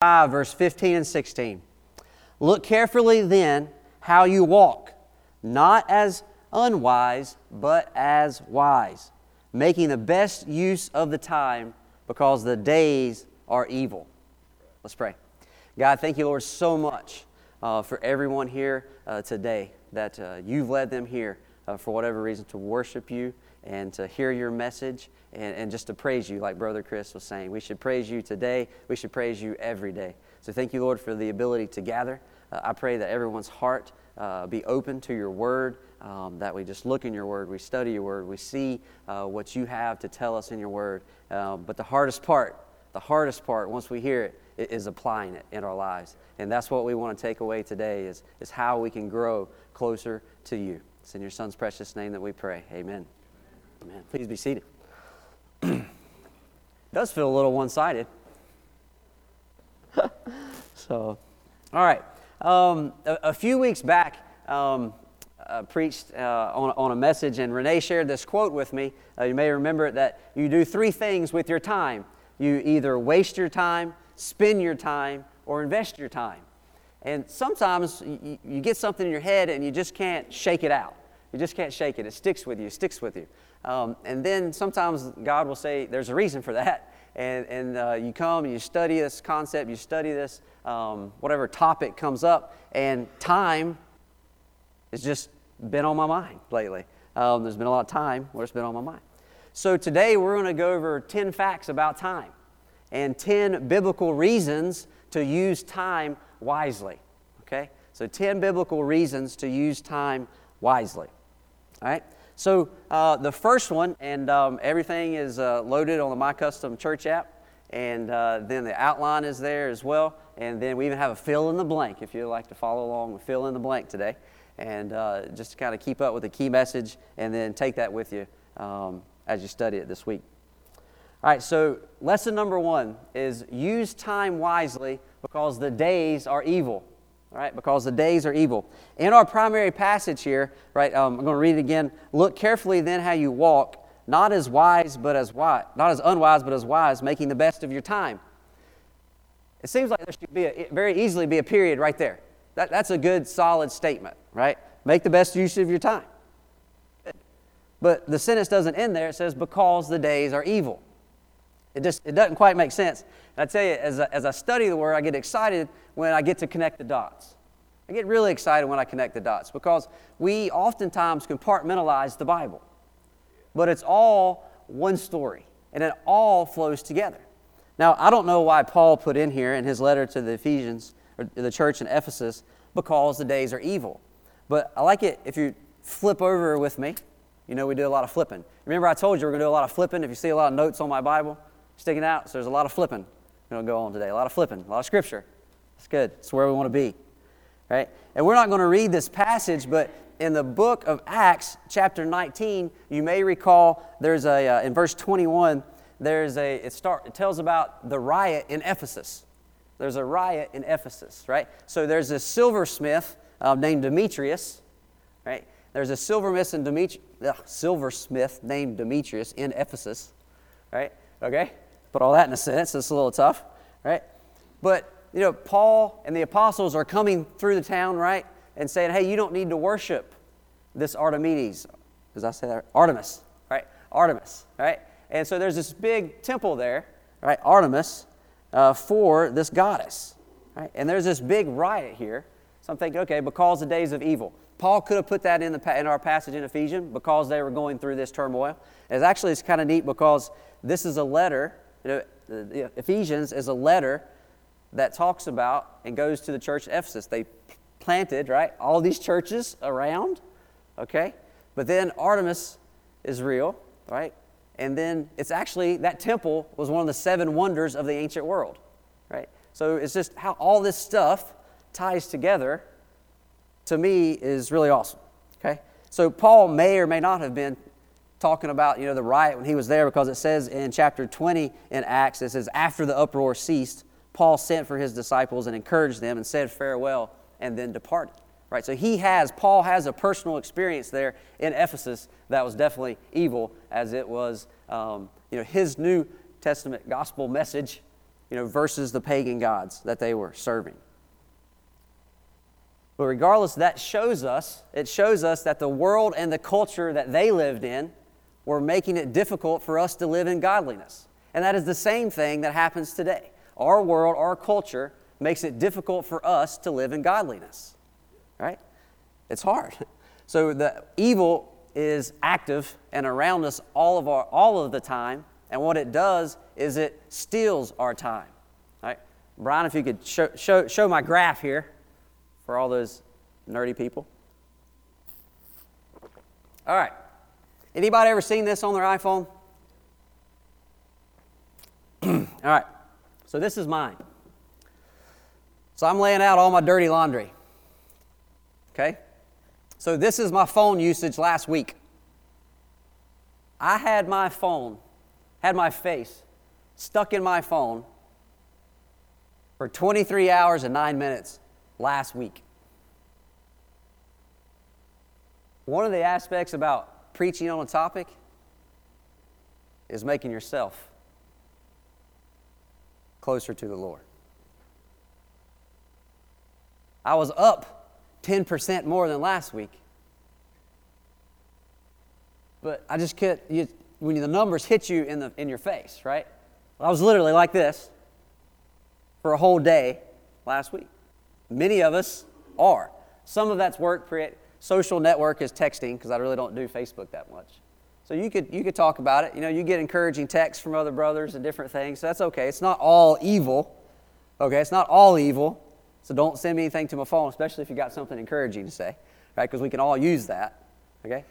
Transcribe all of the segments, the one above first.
5, verse 15 and 16. Look carefully then how you walk, not as unwise, but as wise, making the best use of the time because the days are evil. Let's pray. God, thank you, Lord, so much uh, for everyone here uh, today that uh, you've led them here uh, for whatever reason to worship you and to hear your message and, and just to praise you, like Brother Chris was saying. We should praise you today. We should praise you every day. So thank you, Lord, for the ability to gather. Uh, I pray that everyone's heart uh, be open to your word, um, that we just look in your word, we study your word, we see uh, what you have to tell us in your word. Uh, but the hardest part, the hardest part, once we hear it, is applying it in our lives. And that's what we want to take away today is, is how we can grow closer to you. It's in your son's precious name that we pray. Amen. Amen. Please be seated. does feel a little one sided. so, all right. Um, a, a, few weeks back, um, uh, preached uh, on, on a message, and Renee shared this quote with me. Uh, you may remember it that you do three things with your time you either waste your time, spend your time, or invest your time. And sometimes you, you get something in your head and you just can't shake it out. You just can't shake it. It sticks with you, sticks with you. Um, and then sometimes God will say, There's a reason for that. And, and uh, you come and you study this concept, you study this, um, whatever topic comes up, and time has just been on my mind lately. Um, there's been a lot of time where it's been on my mind. So today we're going to go over 10 facts about time and 10 biblical reasons to use time wisely. Okay? So 10 biblical reasons to use time wisely. All right? So uh, the first one, and um, everything is uh, loaded on the My Custom Church app, and uh, then the outline is there as well, and then we even have a fill in the blank if you'd like to follow along with fill in the blank today, and uh, just to kind of keep up with the key message, and then take that with you um, as you study it this week. All right, so lesson number one is use time wisely because the days are evil right? Because the days are evil. In our primary passage here, right, um, I'm going to read it again. Look carefully then how you walk, not as wise, but as wise, not as unwise, but as wise, making the best of your time. It seems like there should be a, very easily be a period right there. That, that's a good, solid statement, right? Make the best use of your time. But the sentence doesn't end there. It says, because the days are evil. It just it doesn't quite make sense. And I tell you, as as I study the Word, I get excited when I get to connect the dots. I get really excited when I connect the dots because we oftentimes compartmentalize the Bible. But it's all one story, and it all flows together. Now, I don't know why Paul put in here in his letter to the Ephesians, or the church in Ephesus, because the days are evil. But I like it if you flip over with me. You know, we do a lot of flipping. Remember, I told you we're going to do a lot of flipping. If you see a lot of notes on my Bible sticking out, so there's a lot of flipping going to go on today. A lot of flipping, a lot of scripture. It's good. It's where we want to be. Right? And we're not going to read this passage, but in the book of Acts, chapter 19, you may recall there's a, uh, in verse 21, there's a, it, start, it tells about the riot in Ephesus. There's a riot in Ephesus, right? So there's this silversmith uh, named Demetrius, right? There's a silversmith, in Demetri- uh, silversmith named Demetrius in Ephesus, right? Okay? Put all that in a sentence, it's a little tough, right? But, you know, Paul and the apostles are coming through the town, right? And saying, hey, you don't need to worship this Artemides. Does I say that? Artemis, right? Artemis, right? And so there's this big temple there, right? Artemis, uh, for this goddess, right? And there's this big riot here. So I'm thinking, okay, because the days of evil. Paul could have put that in, the, in our passage in Ephesians because they were going through this turmoil. It's actually it's kind of neat because this is a letter you know, Ephesians is a letter that talks about and goes to the church at Ephesus. They planted, right, all these churches around, okay? But then Artemis is real, right? And then it's actually, that temple was one of the seven wonders of the ancient world, right? So it's just how all this stuff ties together to me is really awesome, okay? So Paul may or may not have been talking about you know the riot when he was there because it says in chapter 20 in acts it says after the uproar ceased paul sent for his disciples and encouraged them and said farewell and then departed right so he has paul has a personal experience there in ephesus that was definitely evil as it was um, you know his new testament gospel message you know, versus the pagan gods that they were serving. But regardless, that shows us, it shows us that the world and the culture that they lived in were making it difficult for us to live in godliness. And that is the same thing that happens today. Our world, our culture makes it difficult for us to live in godliness. Right? It's hard. So the evil is active and around us all of our all of the time, and what it does is it steals our time. Right? Brian, if you could show, show, show my graph here for all those nerdy people. All right. Anybody ever seen this on their iPhone? all right. So this is mine. So I'm laying out all my dirty laundry. Okay? So this is my phone usage last week. I had my phone, had my face stuck in my phone for 23 hours and 9 minutes last week. One of the aspects about preaching on a topic is making yourself closer to the Lord. I was up 10% more than last week. But I just can't, you, when the numbers hit you in, the, in your face, right? I was literally like this for a whole day last week. Many of us are. Some of that's work, social network is texting, because I really don't do Facebook that much. So you could, you could talk about it. You know, you get encouraging texts from other brothers and different things. So that's okay. It's not all evil. Okay, it's not all evil. So don't send me anything to my phone, especially if you got something encouraging to say, right? Because we can all use that. Okay?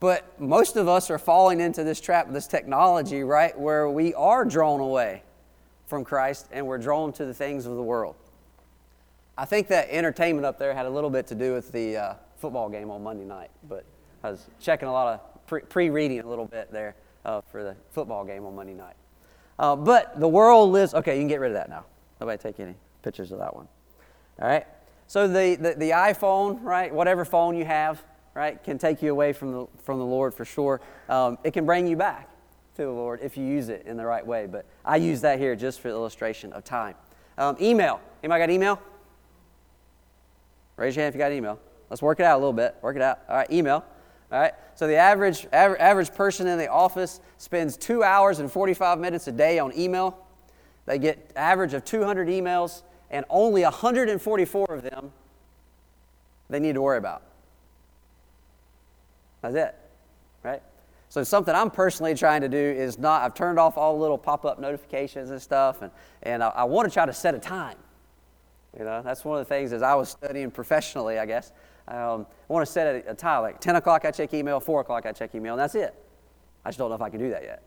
But most of us are falling into this trap, this technology, right, where we are drawn away from Christ and we're drawn to the things of the world. I think that entertainment up there had a little bit to do with the uh, football game on Monday night, but I was checking a lot of pre reading a little bit there uh, for the football game on Monday night. Uh, but the world lives, okay, you can get rid of that now. Nobody take any pictures of that one. All right? So the, the, the iPhone, right, whatever phone you have, right, can take you away from the, from the Lord for sure. Um, it can bring you back to the Lord if you use it in the right way. But I use that here just for illustration of time. Um, email. Anybody got email? Raise your hand if you got email. Let's work it out a little bit. Work it out. All right, email. So the average, average, average person in the office spends two hours and 45 minutes a day on email. They get average of 200 emails, and only 144 of them they need to worry about. That's it, right? So something I'm personally trying to do is not. I've turned off all the little pop-up notifications and stuff, and and I, I want to try to set a time. You know, that's one of the things as I was studying professionally, I guess. Um, I want to set a, a time, like 10 o'clock I check email, 4 o'clock I check email, and that's it. I just don't know if I can do that yet.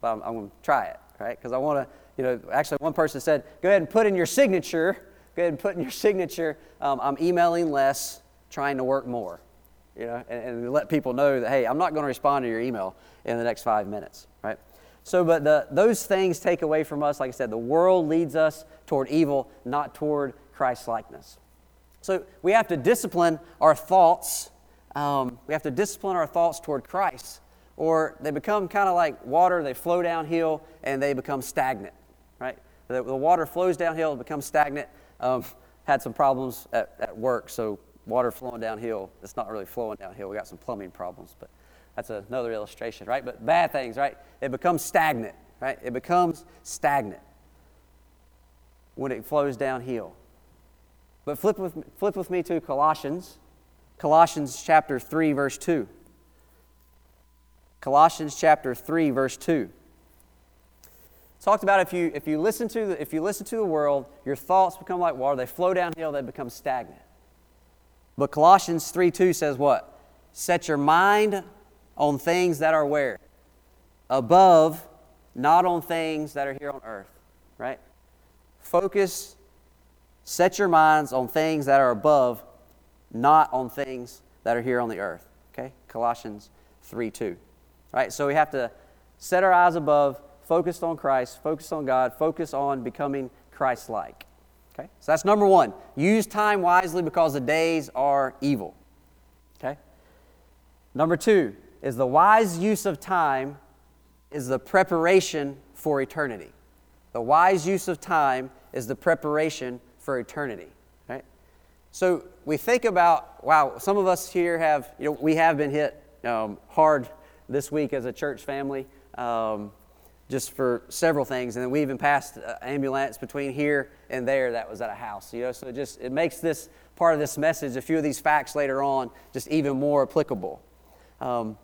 But I'm, I'm going to try it, right? Because I want to, you know, actually one person said, go ahead and put in your signature, go ahead and put in your signature, um, I'm emailing less, trying to work more. You know, and, and let people know that, hey, I'm not going to respond to your email in the next five minutes, right? So, but the, those things take away from us, like I said, the world leads us toward evil, not toward Christ likeness. So we have to discipline our thoughts. Um, we have to discipline our thoughts toward Christ, or they become kind of like water. They flow downhill and they become stagnant. Right? The, the water flows downhill, it becomes stagnant. Um, had some problems at, at work, so water flowing downhill. It's not really flowing downhill. We got some plumbing problems, but that's another illustration, right? But bad things, right? It becomes stagnant, right? It becomes stagnant when it flows downhill. But flip with, flip with me to Colossians, Colossians chapter 3, verse 2. Colossians chapter 3, verse 2. talked about if you, if, you listen to the, if you listen to the world, your thoughts become like water. They flow downhill, they become stagnant. But Colossians 3 2 says what? Set your mind on things that are where? Above, not on things that are here on earth. Right? Focus Set your minds on things that are above, not on things that are here on the earth. Okay? Colossians 3 2. Right? So we have to set our eyes above, focused on Christ, focused on God, focus on becoming Christ like. Okay? So that's number one. Use time wisely because the days are evil. Okay? Number two is the wise use of time is the preparation for eternity. The wise use of time is the preparation for eternity, right? So we think about, wow, some of us here have, you know, we have been hit um, hard this week as a church family. Um, just for several things. And then we even passed an ambulance between here and there that was at a house. You know, so just it makes this part of this message, a few of these facts later on, just even more applicable. Um,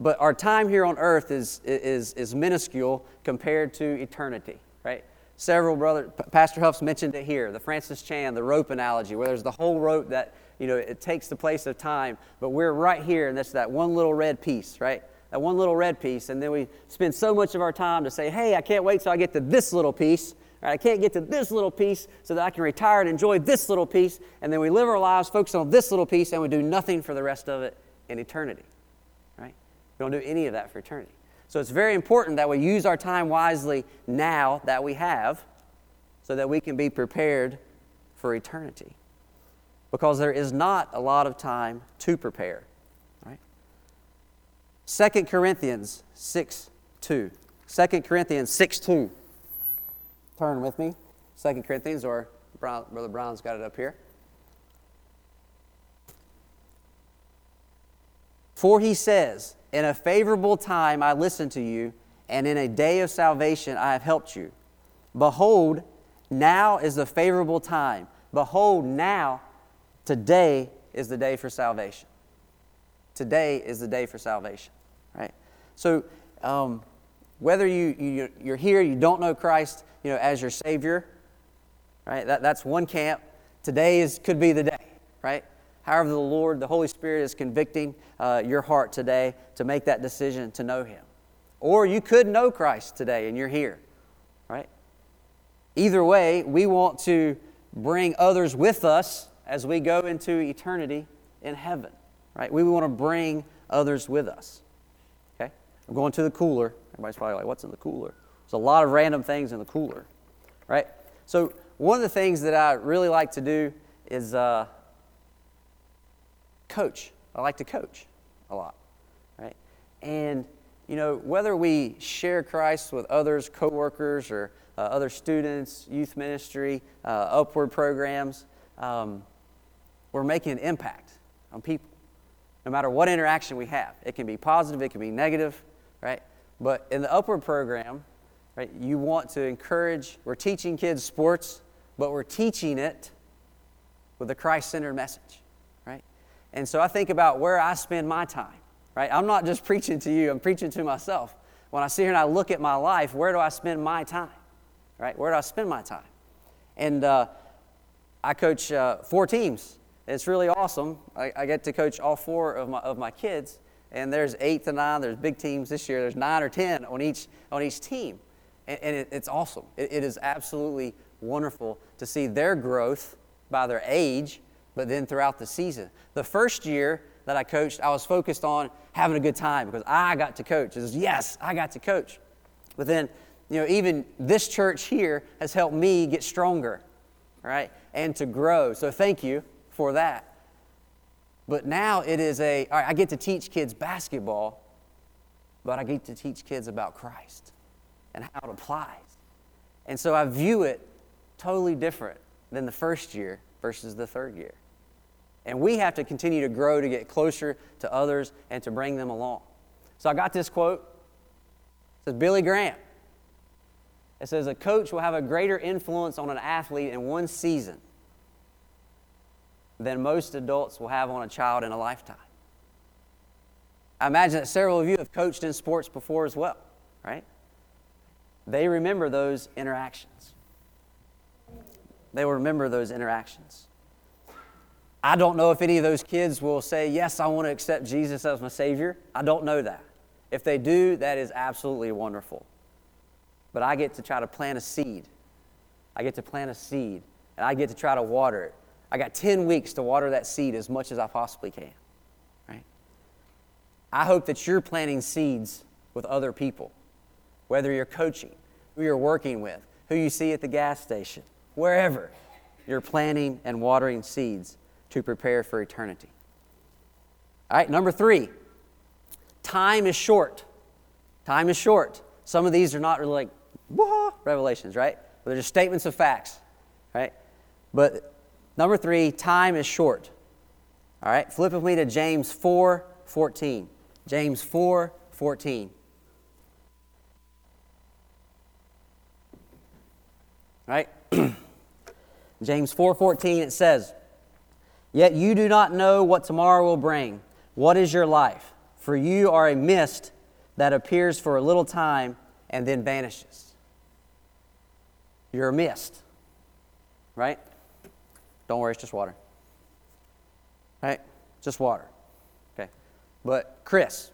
but our time here on earth is, is, is minuscule compared to eternity, right? Several brother, Pastor Huff's mentioned it here, the Francis Chan, the rope analogy, where there's the whole rope that, you know, it takes the place of time, but we're right here, and that's that one little red piece, right? that one little red piece, and then we spend so much of our time to say, hey, I can't wait till I get to this little piece. I can't get to this little piece so that I can retire and enjoy this little piece. And then we live our lives focusing on this little piece and we do nothing for the rest of it in eternity. Right? We don't do any of that for eternity. So it's very important that we use our time wisely now that we have so that we can be prepared for eternity. Because there is not a lot of time to prepare. Right? 2 Corinthians 6 2. 2 Corinthians 6 2. Turn with me. 2 Corinthians, or Brother Brown's got it up here. For he says, In a favorable time I listened to you, and in a day of salvation I have helped you. Behold, now is the favorable time. Behold, now, today is the day for salvation. Today is the day for salvation, right? So, um, whether you, you, you're here, you don't know Christ, you know, as your Savior, right? That, that's one camp. Today is, could be the day, right? However, the Lord, the Holy Spirit is convicting uh, your heart today to make that decision to know Him. Or you could know Christ today and you're here, right? Either way, we want to bring others with us as we go into eternity in heaven right? We want to bring others with us. Okay? I'm going to the cooler. Everybody's probably like, what's in the cooler? There's a lot of random things in the cooler, right? So, one of the things that I really like to do is uh, coach. I like to coach a lot, right? And, you know, whether we share Christ with others, coworkers, or uh, other students, youth ministry, uh, upward programs, um, we're making an impact on people no matter what interaction we have. It can be positive, it can be negative, right? But in the upward program, right, you want to encourage, we're teaching kids sports, but we're teaching it with a Christ centered message? And so I think about where I spend my time, right? I'm not just preaching to you, I'm preaching to myself. When I sit here and I look at my life, where do I spend my time, right? Where do I spend my time? And uh, I coach uh, four teams it's really awesome. I, I, get to coach all four of my, of my kids, and there's eight to nine. There's big teams this year. There's nine or ten on each, on each team. And, and it, it's awesome. It, it is absolutely wonderful to see their growth by their age, but then throughout the season. The first year that I coached, I was focused on having a good time because I got to coach. It was, yes, I got to coach. But then, you know, even this church here has helped me get stronger, right? And to grow. So thank you for that. But now it is a, all right, I get to teach kids basketball, but I get to teach kids about Christ and how it applies. And so I view it totally different than the first year versus the third year. And we have to continue to grow to get closer to others and to bring them along. So I got this quote. It says Billy Graham. It says, A coach will have a greater influence on an athlete in one season than most adults will have on a child in a lifetime. I imagine that several of you have coached in sports before as well, right? They remember those interactions. They will remember those interactions. I don't know if any of those kids will say, Yes, I want to accept Jesus as my Savior. I don't know that. If they do, that is absolutely wonderful. But I get to try to plant a seed. I get to plant a seed, and I get to try to water it. I got 10 weeks to water that seed as much as I possibly can. Right? I hope that you're planting seeds with other people, whether you're coaching, who you're working with, who you see at the gas station, wherever. You're planting and watering seeds to prepare for eternity. All right, number three, time is short. Time is short. Some of these are not really like revelations, right? But they're just statements of facts, right? But number three, time is short. All right, flip with me to James 4 14. James 4 14. Right? James 4:14 it says, "Yet you do not know what tomorrow will bring. What is your life? For you are a mist that appears for a little time and then vanishes." You're a mist. Right? Don't worry, it's just water. Right? Just water. Okay. But Chris,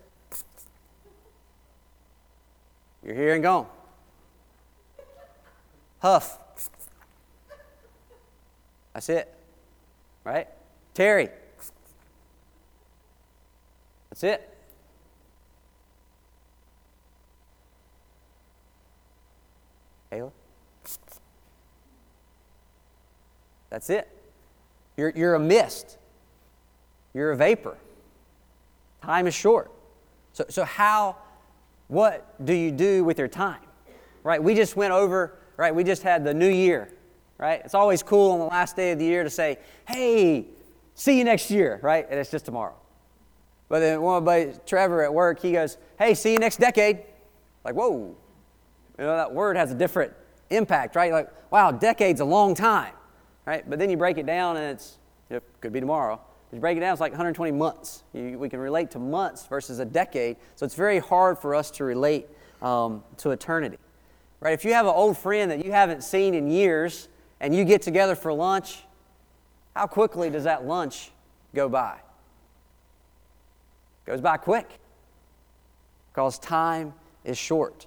you're here and gone. Huff. That's it. Right? Terry. That's it. Ayla. That's it. You're, you're a mist. You're a vapor. Time is short. So, so how, what do you do with your time? Right? We just went over, right? We just had the new year, right? It's always cool on the last day of the year to say, hey, see you next year, right? And it's just tomorrow. But then one of my Trevor at work, he goes, hey, see you next decade. Like, whoa. You know, that word has a different impact, right? Like, wow, decade's a long time, right? But then you break it down and it's, it could be tomorrow. If you break it down, it's like 120 months. You, we can relate to months versus a decade. So it's very hard for us to relate um, to eternity. Right? If you have an old friend that you haven't seen in years and you get together for lunch, how quickly does that lunch go by? It goes by quick because time is short.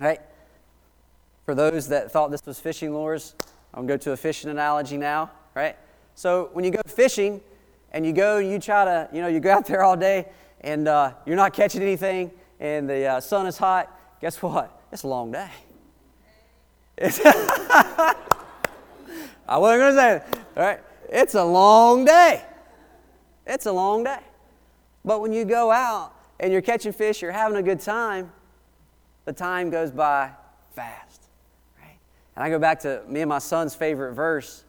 Right? For those that thought this was fishing lures, I'm going to go to a fishing analogy now, right? So when you go fishing, and you go and you try to, you know, you go out there all day and uh, you're not catching anything and the uh, sun is hot, guess what? It's a long day. I wasn't going to say it. All right? It's a long day. It's a long day. But when you go out and you're catching fish, you're having a good time, the time goes by fast. Right? And I go back to me and my son's favorite verse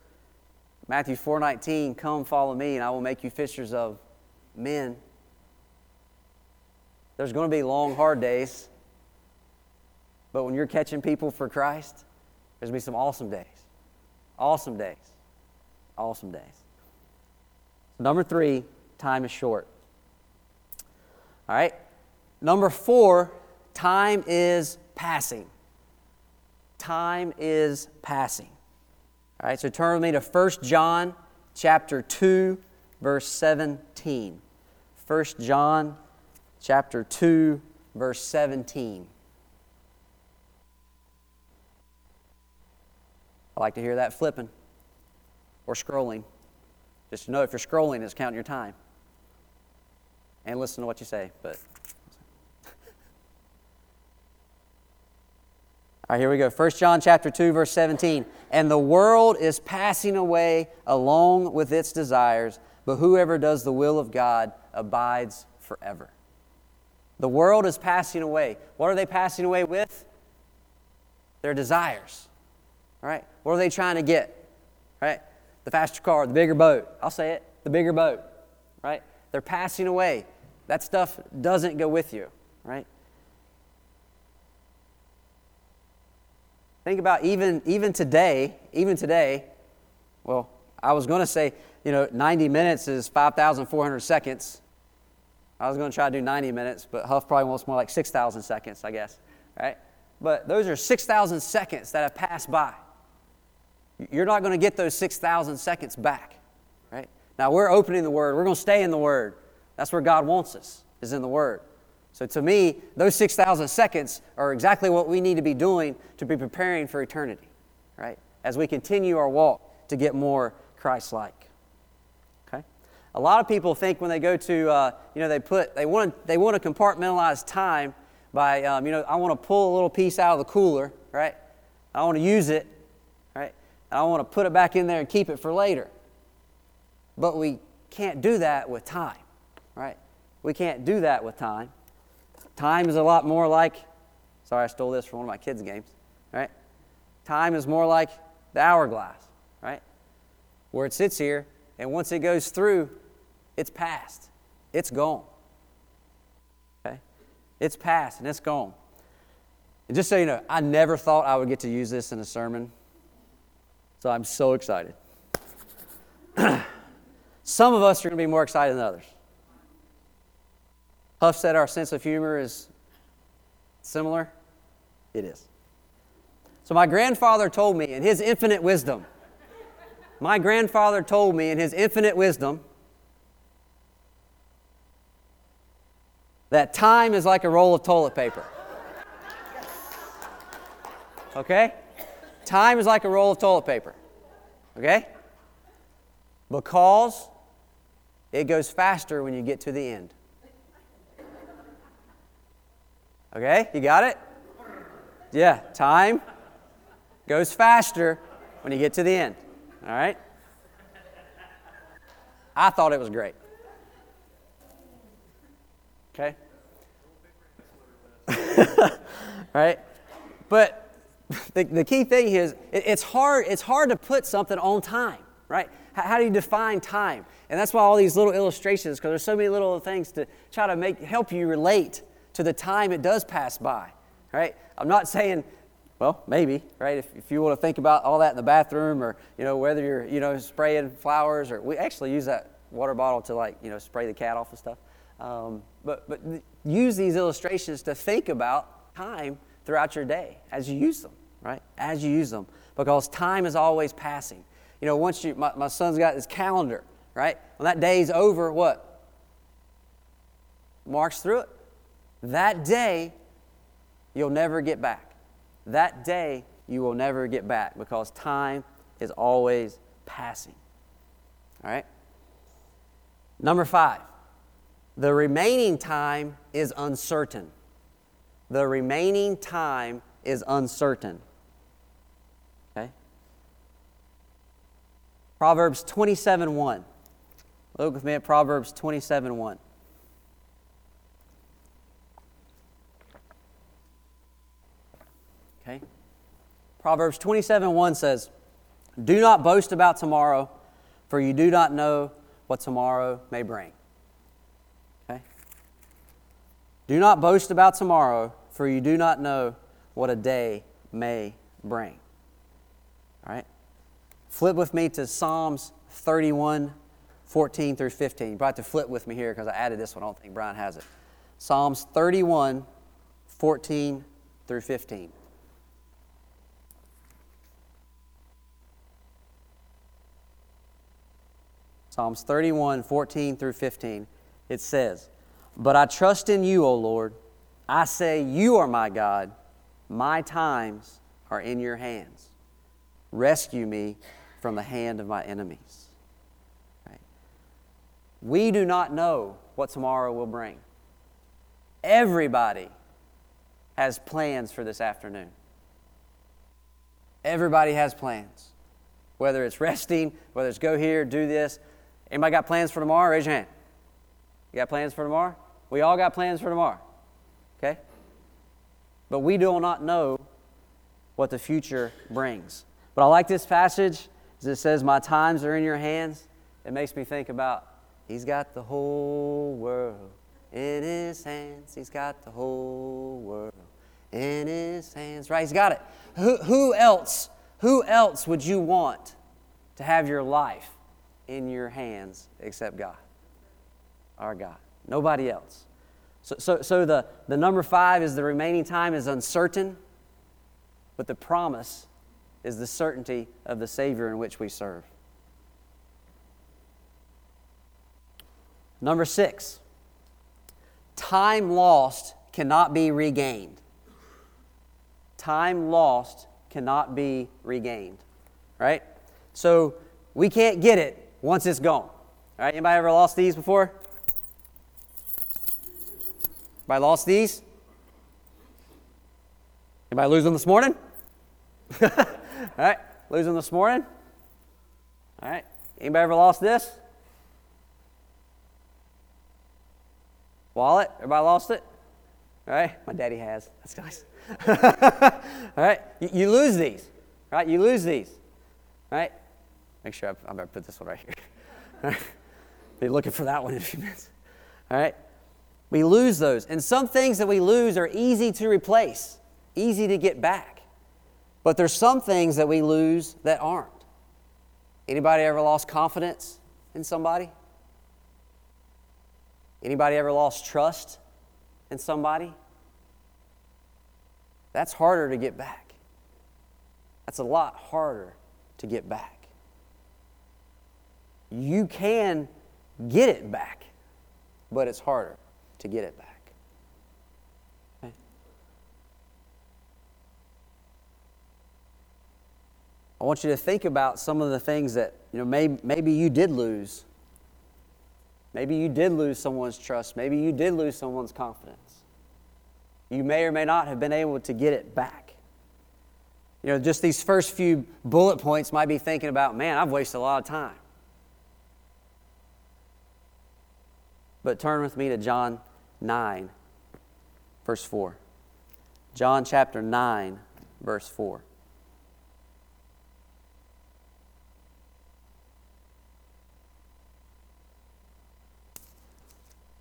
Matthew 4:19, "Come follow me and I will make you fishers of men." There's going to be long hard days. But when you're catching people for Christ, there's going to be some awesome days. Awesome days. Awesome days. Number 3, time is short. All right? Number 4, time is passing. Time is passing. All right, so turn with me to 1 John chapter 2, verse 17. 1 John chapter 2, verse 17. I like to hear that flipping or scrolling. Just know if you're scrolling, it's counting your time. And listen to what you say, but All right, here we go. 1 John chapter 2 verse 17. And the world is passing away along with its desires, but whoever does the will of God abides forever. The world is passing away. What are they passing away with? Their desires. All right? What are they trying to get? Right? The faster car, the bigger boat. I'll say it, the bigger boat. Right? They're passing away. That stuff doesn't go with you, right? Think about even, even today, even today, well, I was going to say, you know, 90 minutes is 5,400 seconds. I was going to try to do 90 minutes, but Huff probably wants more like 6,000 seconds, I guess, right? But those are 6,000 seconds that have passed by. You're not going to get those 6,000 seconds back, right? Now, we're opening the Word. We're going to stay in the Word. That's where God wants us, is in the Word. So to me, those 6,000 seconds are exactly what we need to be doing to be preparing for eternity, right? As we continue our walk to get more Christ like. Okay? A lot of people think when they go to, uh, you know, they put, they want, to, they want to compartmentalize time by, um, you know, I want to pull a little piece out of the cooler, right? I want to use it? And I want to put it back in there and keep it for later. But we can't do that with time, right? We can't do that with time. Time is a lot more like, sorry, I stole this from one of my kids' games. Right? Time is more like the hourglass, right? Where it sits here, and once it goes through, it's past. It's gone. Okay? It's past and it's gone. And just so you know, I never thought I would get to use this in a sermon. So I'm so excited. Some of us are going to be more excited than others. Huff said our sense of humor is similar. It is. So, my grandfather told me in his infinite wisdom, my grandfather told me in his infinite wisdom that time is like a roll of toilet paper. Okay? Time is like a roll of toilet paper. Okay? Because it goes faster when you get to the end. Okay? You got it? Yeah, time goes faster when you get to the end. All right? I thought it was great. Okay? right? But the, the key thing is it, it's, hard, it's hard to put something on time, right? How, how do you define time? And that's why all these little illustrations, because there's so many little things to try to make help you relate to the time it does pass by, right? I'm not saying well, maybe, right? If, if you want to think about all that in the bathroom or, you know, whether you're, you know, spraying flowers or we actually use that water bottle to like, you know, spray the cat off and stuff. Um, but, but use these illustrations to think about time throughout your day as you use them, right? As you use them. Because time is always passing. You know, once you, my, my son's got his calendar, right? When that day's over, what? Marks through it. That day, you'll never get back that day you will never get back because time is always passing. All right? Number five, the remaining time is uncertain. The remaining time is uncertain. Okay? Proverbs 27 1. Look with me at Proverbs 27 1. Okay? Proverbs 27 1 says, Do not boast about tomorrow, for you do not know what tomorrow may bring. Okay? Do not boast about tomorrow, for you do not know what a day may bring. All right? Flip with me to Psalms 31, 14 through 15. You have to flip with me here because I added this one. I don't think Brian has it. Psalms 31, 14 through 15. Psalms 31, 14 through 15, it says, But I trust in you, O Lord. I say, You are my God. My times are in your hands. Rescue me from the hand of my enemies. Right? We do not know what tomorrow will bring. Everybody has plans for this afternoon. Everybody has plans. Whether it's resting, whether it's go here, do this, Anybody got plans for tomorrow? Raise your hand. You got plans for tomorrow? We all got plans for tomorrow. Okay? But we do not know what the future brings. But I like this passage as it says, My times are in your hands. It makes me think about He's got the whole world in His hands. He's got the whole world in His hands. Right? He's got it. Who, who else? Who else would you want to have your life in your hands except God, our God. Nobody else. So, so, so the, the number five is the remaining time is uncertain, but the promise is the certainty of the Savior in which we serve. Number six, time lost cannot be regained. Time lost cannot be regained. Right? So we can't get it once it's gone. All right, anybody ever lost these before? Anybody lost these? Anybody lose them this morning? All right, lose them this morning? All right, anybody ever lost this? Wallet? Everybody lost it? All right, my daddy has. That's nice. All right, you, you lose these. right? You lose these, right? Make sure I, I better put this one right here. All right, Be looking for that one in a few minutes. All right? We lose those. And some things that we lose are easy to replace, easy to get back. But there's some things that we lose that aren't. Anybody ever lost confidence in somebody? Anybody ever lost trust in somebody? That's harder to get back. That's a lot harder to get back. You can get it back, but it's harder to get it back. Okay? I want you to think about some of the things that you know maybe, maybe you did lose. Maybe you did lose someone's trust. Maybe you did lose someone's confidence. You may or may not have been able to get it back. You know, just these first few bullet points might be thinking about, man, I've wasted a lot of time. But turn with me to John 9, verse 4. John chapter 9, verse 4.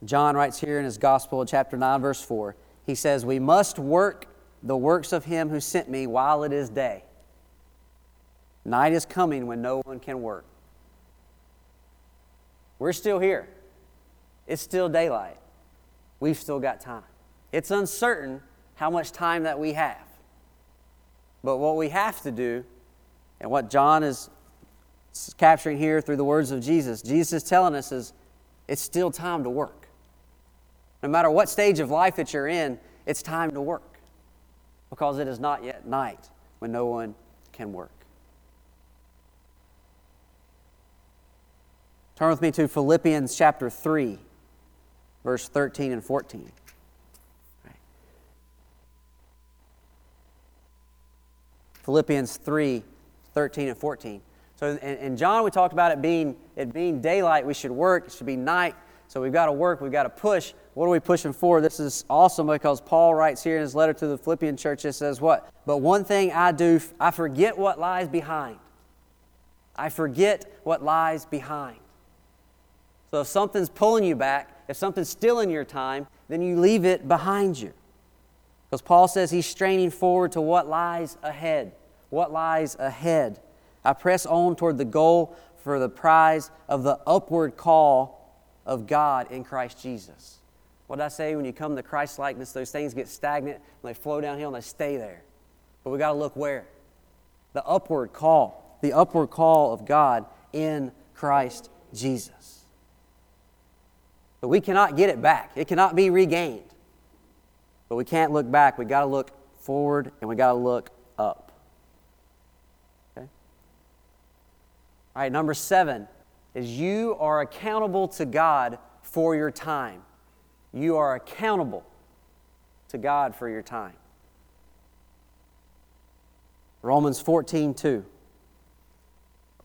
John writes here in his Gospel, chapter 9, verse 4. He says, We must work the works of him who sent me while it is day. Night is coming when no one can work. We're still here. It's still daylight. We've still got time. It's uncertain how much time that we have. But what we have to do, and what John is capturing here through the words of Jesus, Jesus is telling us is it's still time to work. No matter what stage of life that you're in, it's time to work because it is not yet night when no one can work. Turn with me to Philippians chapter 3 verse 13 and 14. Philippians 3 13 and 14. So in, John, we talked about it being, it being daylight. We should work. It should be night. So we've got to work. We've got to push. What are we pushing for? This is awesome because Paul writes here in his letter to the Philippian church, it says, What? But one thing I do, I forget what lies behind. I forget what lies behind. So if something's pulling you back, if something's stealing your time, then you leave it behind you. Because Paul says he's straining forward to what lies ahead. What lies ahead? I press on toward the goal for the prize of the upward call of God in Christ Jesus. What did I say? When you come to Christ likeness, those things get stagnant and they flow downhill and they stay there. But we got to look where? The upward call, the upward call of God in Christ Jesus. But we cannot get it back, it cannot be regained. But we can't look back. we got to look forward and we got to look up. Okay? All right, number seven is you are accountable to God for your time. You are accountable to God for your time. Romans 14, 2.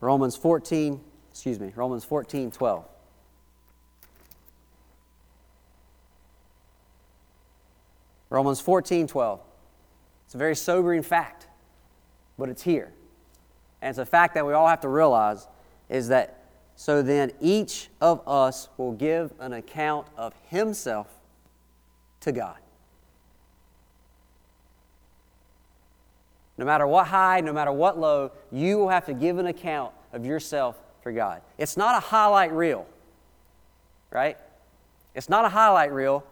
Romans 14, excuse me, Romans 14, 12. Romans 14 12. It's a very sobering fact, but it's here. And it's a fact that we all have to realize is that so then each of us will give an account of himself to God. No matter what high, no matter what low, you will have to give an account of yourself for God. It's not a highlight reel, right? It's not a highlight reel.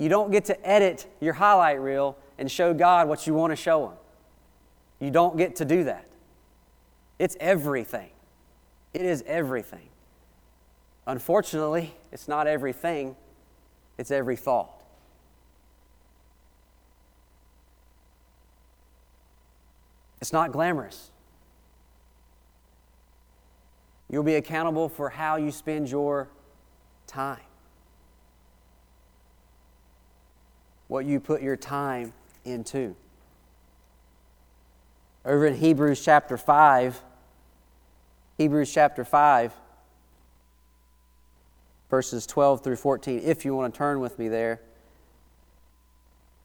You don't get to edit your highlight reel and show God what you want to show Him. You don't get to do that. It's everything. It is everything. Unfortunately, it's not everything, it's every thought. It's not glamorous. You'll be accountable for how you spend your time. What you put your time into. Over in Hebrews chapter 5, Hebrews chapter 5, verses 12 through 14, if you want to turn with me there,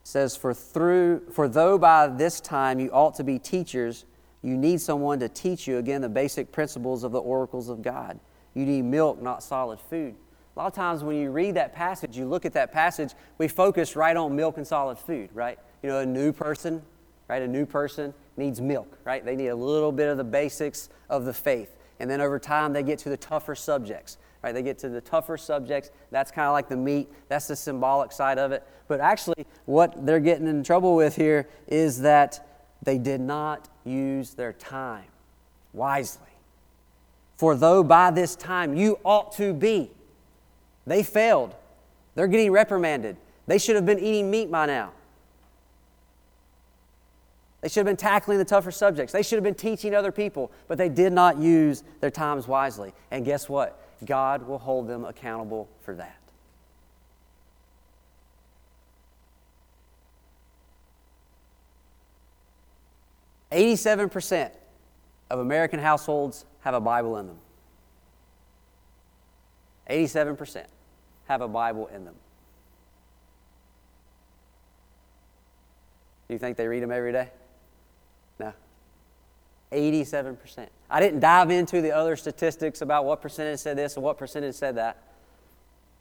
says, For through for though by this time you ought to be teachers, you need someone to teach you, again, the basic principles of the oracles of God. You need milk, not solid food. A lot of times when you read that passage, you look at that passage, we focus right on milk and solid food, right? You know, a new person, right? A new person needs milk, right? They need a little bit of the basics of the faith. And then over time, they get to the tougher subjects, right? They get to the tougher subjects. That's kind of like the meat. That's the symbolic side of it. But actually, what they're getting in trouble with here is that they did not use their time wisely. For though by this time you ought to be, they failed. They're getting reprimanded. They should have been eating meat by now. They should have been tackling the tougher subjects. They should have been teaching other people, but they did not use their times wisely. And guess what? God will hold them accountable for that. Eighty-seven percent of American households have a Bible in them. 87% have a Bible in them. Do you think they read them every day? No. 87%. I didn't dive into the other statistics about what percentage said this and what percentage said that.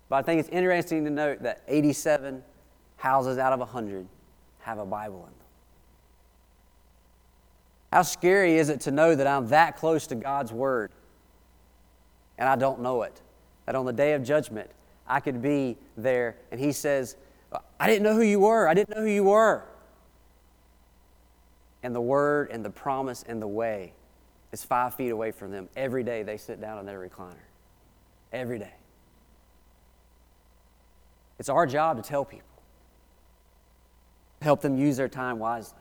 But I think it's interesting to note that 87 houses out of 100 have a Bible in them. How scary is it to know that I'm that close to God's Word and I don't know it? That on the day of judgment, I could be there and He says, I didn't know who you were. I didn't know who you were. And the Word and the promise and the way is five feet away from them. Every day they sit down in their recliner. Every day. It's our job to tell people, help them use their time wisely.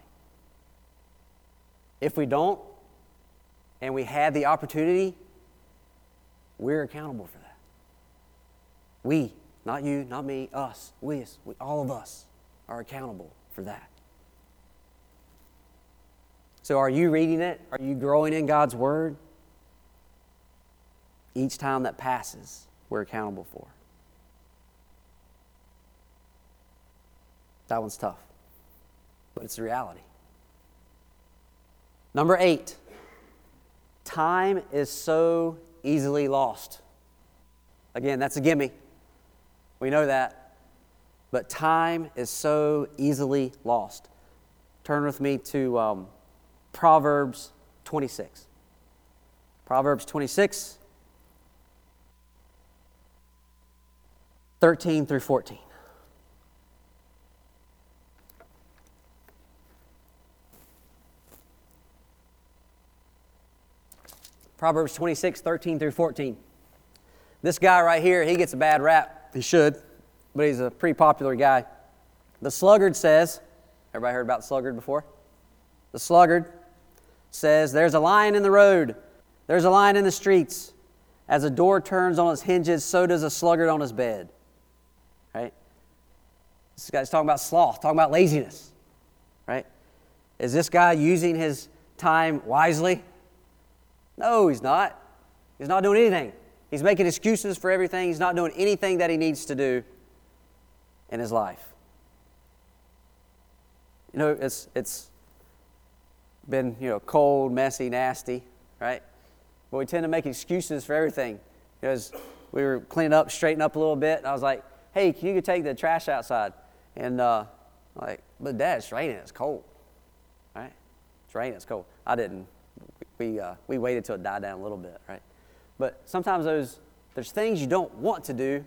If we don't, and we had the opportunity, we're accountable for that. We, not you, not me, us, we, we all of us are accountable for that. So, are you reading it? Are you growing in God's Word? Each time that passes, we're accountable for. That one's tough, but it's the reality. Number eight, time is so easily lost. Again, that's a gimme. We know that. But time is so easily lost. Turn with me to um, Proverbs 26. Proverbs 26, 13 through 14. Proverbs 26, 13 through 14. This guy right here, he gets a bad rap. He should, but he's a pretty popular guy. The sluggard says, everybody heard about sluggard before? The sluggard says, There's a lion in the road, there's a lion in the streets. As a door turns on its hinges, so does a sluggard on his bed. Right? This guy's talking about sloth, talking about laziness. Right? Is this guy using his time wisely? No, he's not. He's not doing anything. He's making excuses for everything. He's not doing anything that he needs to do in his life. You know, it's, it's been, you know, cold, messy, nasty, right? But we tend to make excuses for everything. Because we were cleaning up, straightening up a little bit, and I was like, hey, can you take the trash outside? And uh, like, but Dad, it's raining, it's cold, right? It's raining, it's cold. I didn't we, uh, we waited till it died down a little bit, right? But sometimes those, there's things you don't want to do,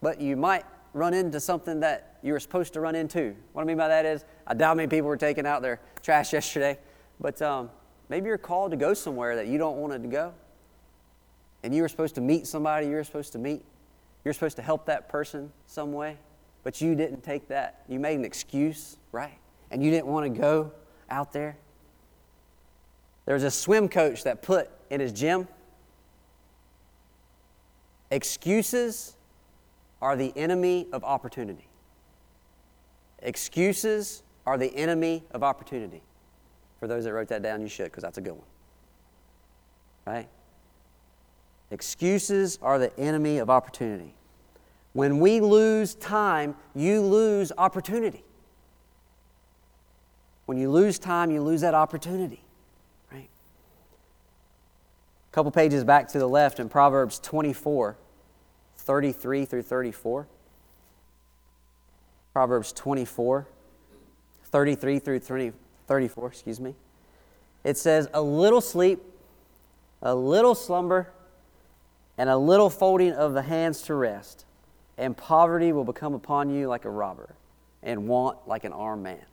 but you might run into something that you were supposed to run into. What I mean by that is, I doubt many people were taking out their trash yesterday, but um, maybe you're called to go somewhere that you don't want to go. And you were supposed to meet somebody you were supposed to meet. You're supposed to help that person some way, but you didn't take that. You made an excuse, right? And you didn't want to go out there. There was a swim coach that put in his gym excuses are the enemy of opportunity. Excuses are the enemy of opportunity. For those that wrote that down, you should, because that's a good one. Right? Excuses are the enemy of opportunity. When we lose time, you lose opportunity. When you lose time, you lose that opportunity. Couple pages back to the left in Proverbs 24, 33 through 34. Proverbs 24, 33 through 30, 34, excuse me. It says, A little sleep, a little slumber, and a little folding of the hands to rest, and poverty will become upon you like a robber, and want like an armed man.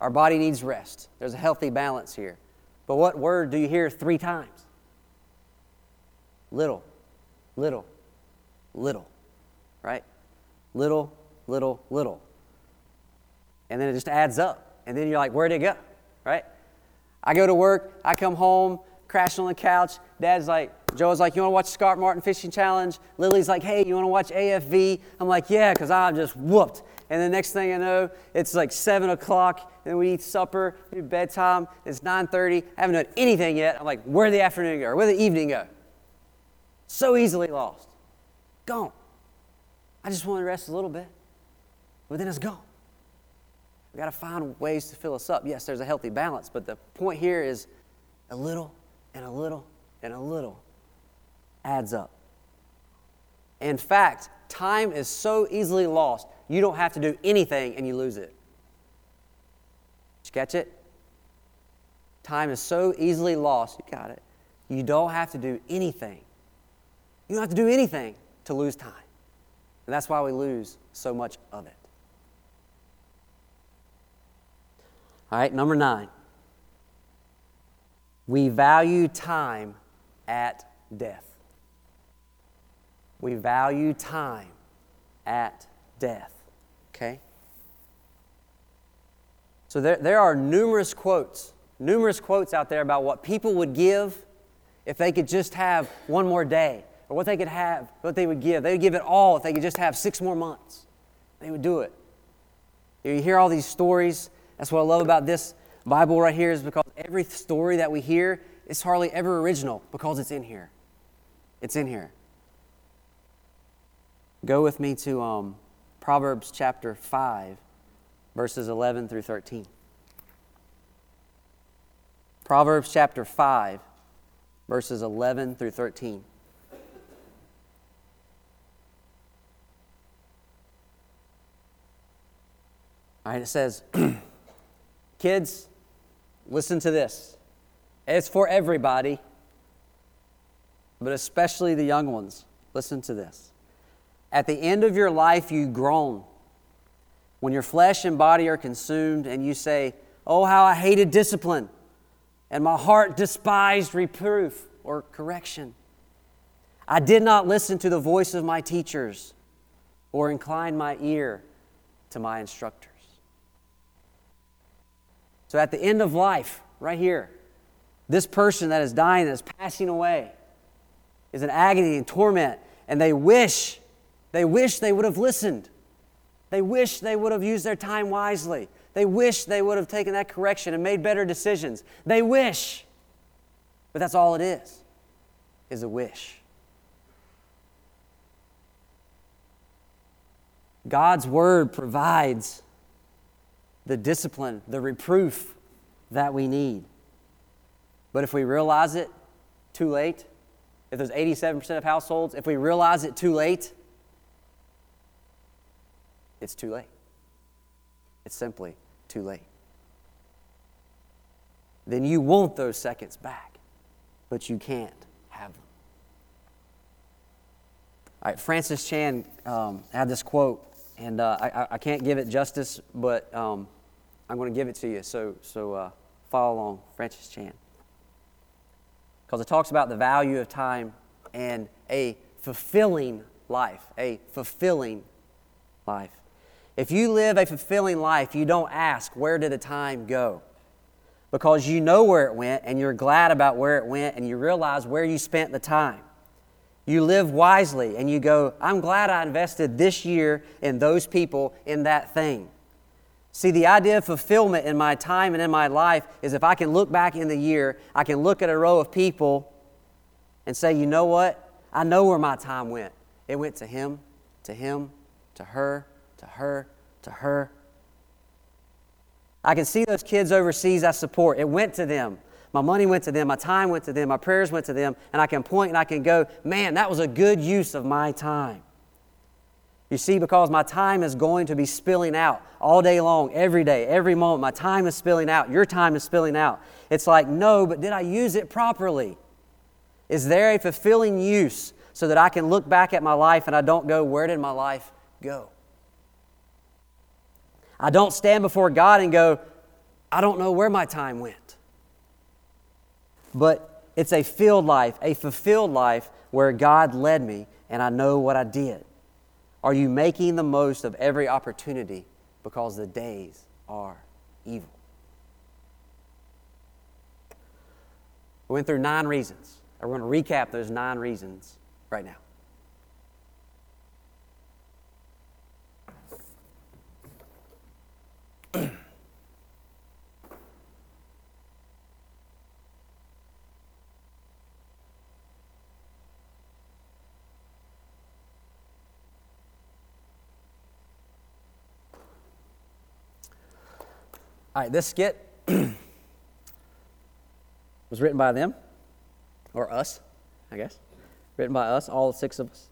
Our body needs rest. There's a healthy balance here. But what word do you hear three times? Little, little, little, right? Little, little, little. And then it just adds up. And then you're like, where'd it go? Right? I go to work, I come home, crash on the couch. Dad's like, Joe's like, you want to watch Scott Martin Fishing Challenge? Lily's like, hey, you want to watch AFV? I'm like, yeah, because I'm just whooped. And the next thing I know, it's like 7 o'clock, and we eat supper, we bedtime, it's 9.30. I haven't done anything yet. I'm like, where'd the afternoon go? Where'd the evening go? So easily lost. Gone. I just want to rest a little bit, but then it's gone. We've got to find ways to fill us up. Yes, there's a healthy balance, but the point here is a little and a little and a little adds up. In fact, time is so easily lost, you don't have to do anything and you lose it. Did you catch it? Time is so easily lost, you got it. You don't have to do anything. You don't have to do anything to lose time. And that's why we lose so much of it. All right, number nine. We value time at death. We value time at death. Okay? So there, there are numerous quotes, numerous quotes out there about what people would give if they could just have one more day, or what they could have, what they would give. They would give it all if they could just have six more months. They would do it. You hear all these stories. That's what I love about this Bible right here is because every story that we hear is hardly ever original because it's in here. It's in here. Go with me to um, Proverbs chapter 5, verses 11 through 13. Proverbs chapter 5, verses 11 through 13. All right, it says, Kids, listen to this. It's for everybody, but especially the young ones. Listen to this. At the end of your life, you groan. When your flesh and body are consumed, and you say, Oh, how I hated discipline, and my heart despised reproof or correction. I did not listen to the voice of my teachers or incline my ear to my instructors. So at the end of life, right here, this person that is dying, that is passing away, is in agony and torment, and they wish, they wish they would have listened. They wish they would have used their time wisely. They wish they would have taken that correction and made better decisions. They wish. But that's all it is, is a wish. God's word provides the discipline, the reproof that we need. But if we realize it too late, if there's 87% of households, if we realize it too late, it's too late. It's simply too late. Then you want those seconds back, but you can't have them. All right, Francis Chan um, had this quote, and uh, I, I, can't give it justice, but um, I'm going to give it to you. So, so uh, follow along, Francis Chan. Because it talks about the value of time and a fulfilling life. A fulfilling life. If you live a fulfilling life, you don't ask, where did the time go? Because you know where it went and you're glad about where it went and you realize where you spent the time. You live wisely and you go, I'm glad I invested this year in those people, in that thing. See, the idea of fulfillment in my time and in my life is if I can look back in the year, I can look at a row of people and say, you know what? I know where my time went. It went to him, to him, to her, to her, to her. I can see those kids overseas I support. It went to them. My money went to them, my time went to them, my prayers went to them, and I can point and I can go, man, that was a good use of my time. You see, because my time is going to be spilling out all day long, every day, every moment. My time is spilling out. Your time is spilling out. It's like, no, but did I use it properly? Is there a fulfilling use so that I can look back at my life and I don't go, where did my life go? I don't stand before God and go, I don't know where my time went. But it's a filled life, a fulfilled life where God led me and I know what I did. Are you making the most of every opportunity because the days are evil? We went through nine reasons. We're going to recap those nine reasons right now. All right, this skit was written by them, or us, I guess. Written by us, all six of us.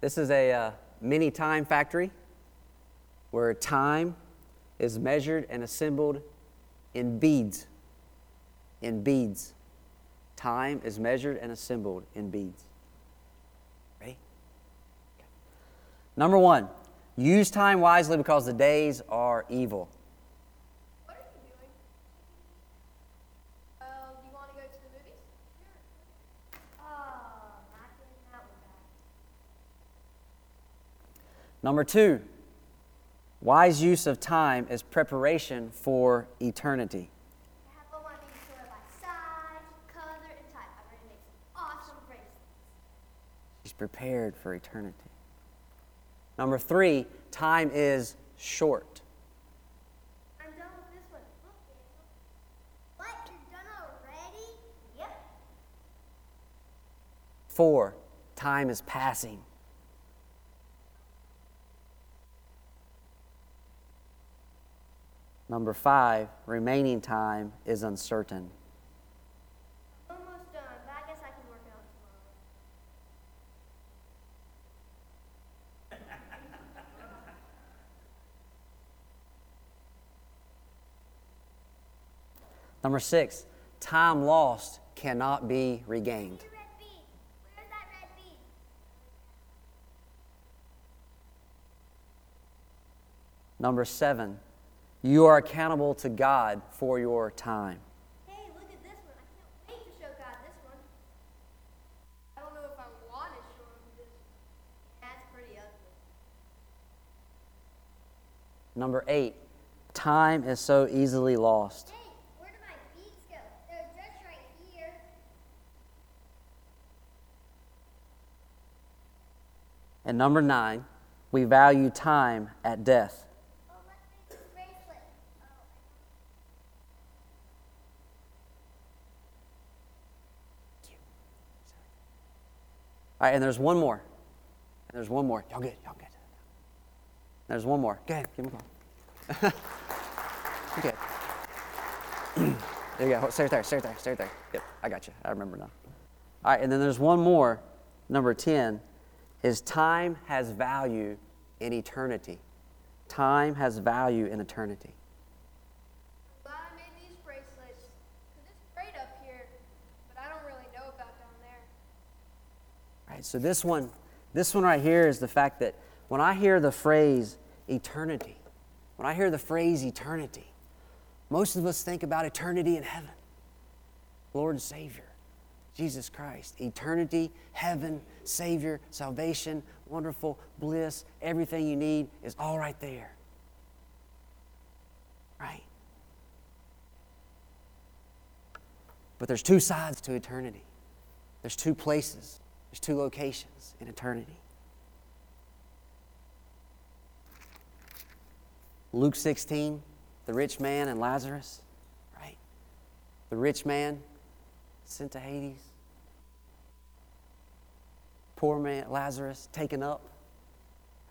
This is a uh, mini time factory where time is measured and assembled in beads. In beads. Time is measured and assembled in beads. Ready? Okay. Number one, use time wisely because the days are evil. What are you doing? Uh, you want to go to the movies? Oh, not getting that one back. Number two, wise use of time is preparation for eternity. I have all my things sorted by size, color, and type. I'm ready to make some awesome bracelets. He's prepared for eternity. Number three, time is short. I'm done with this one. What? You're done already? Yep. Four, time is passing. Number five, remaining time is uncertain. I'm almost done, but I guess I can work it on tomorrow. Number six, time lost cannot be regained. Where's the red bead? Where's that red bead? Number seven, you are accountable to God for your time. Hey, look at this one. I can't wait to show God this one. I don't know if I want to show him this. That's pretty ugly. Number eight, time is so easily lost. Hey, where did my beads go? They're just right here. And number nine, we value time at death. All right, and there's one more. And there's one more. Y'all good. Y'all good. There's one more. Go ahead. Give me a call. okay. there you go. Stay right there. Stay right there. Stay right there. Yep, I got you. I remember now. All right, and then there's one more. Number 10 is time has value in eternity. Time has value in eternity. I'm I made these bracelets. 'cause it's great up here, but I don't really know about down there. All right, so this one, this one right here is the fact that when I hear the phrase eternity, when I hear the phrase eternity, most of us think about eternity in heaven. Lord and Savior, Jesus Christ. Eternity, heaven, Savior, salvation, wonderful bliss, everything you need is all right there. Right? But there's two sides to eternity. There's two places, there's two locations in eternity. Luke 16, the rich man and Lazarus, right? The rich man sent to Hades. Poor man, Lazarus, taken up.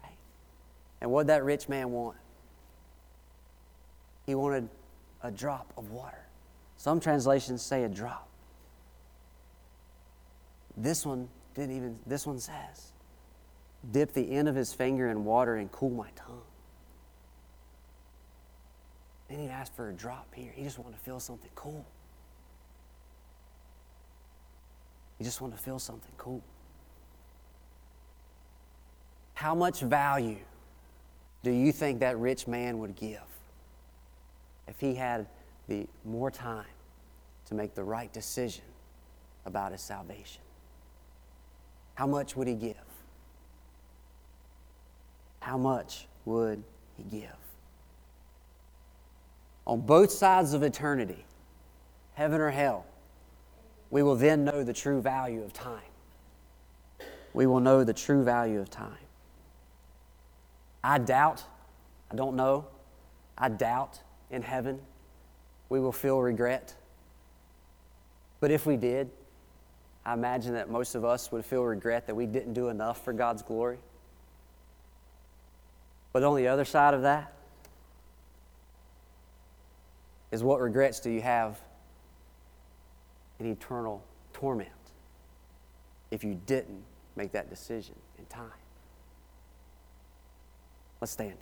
Right? And what did that rich man want? He wanted a drop of water Some translations say a drop. This one didn't even, this one says, dip the end of his finger in water and cool my tongue. He didn't ask for a drop here. He just wanted to feel something cool. He just want to feel something cool. How much value do you think that rich man would give if he had the more time to make the right decision about his salvation? How much would he give? How much would he give? On both sides of eternity, heaven or hell, we will then know the true value of time. We will know the true value of time. I doubt, I don't know, I doubt in heaven we will feel regret. But if we did, I imagine that most of us would feel regret that we didn't do enough for God's glory. But on the other side of that is what regrets do you have in eternal torment if you didn't make that decision in time? Let's stand.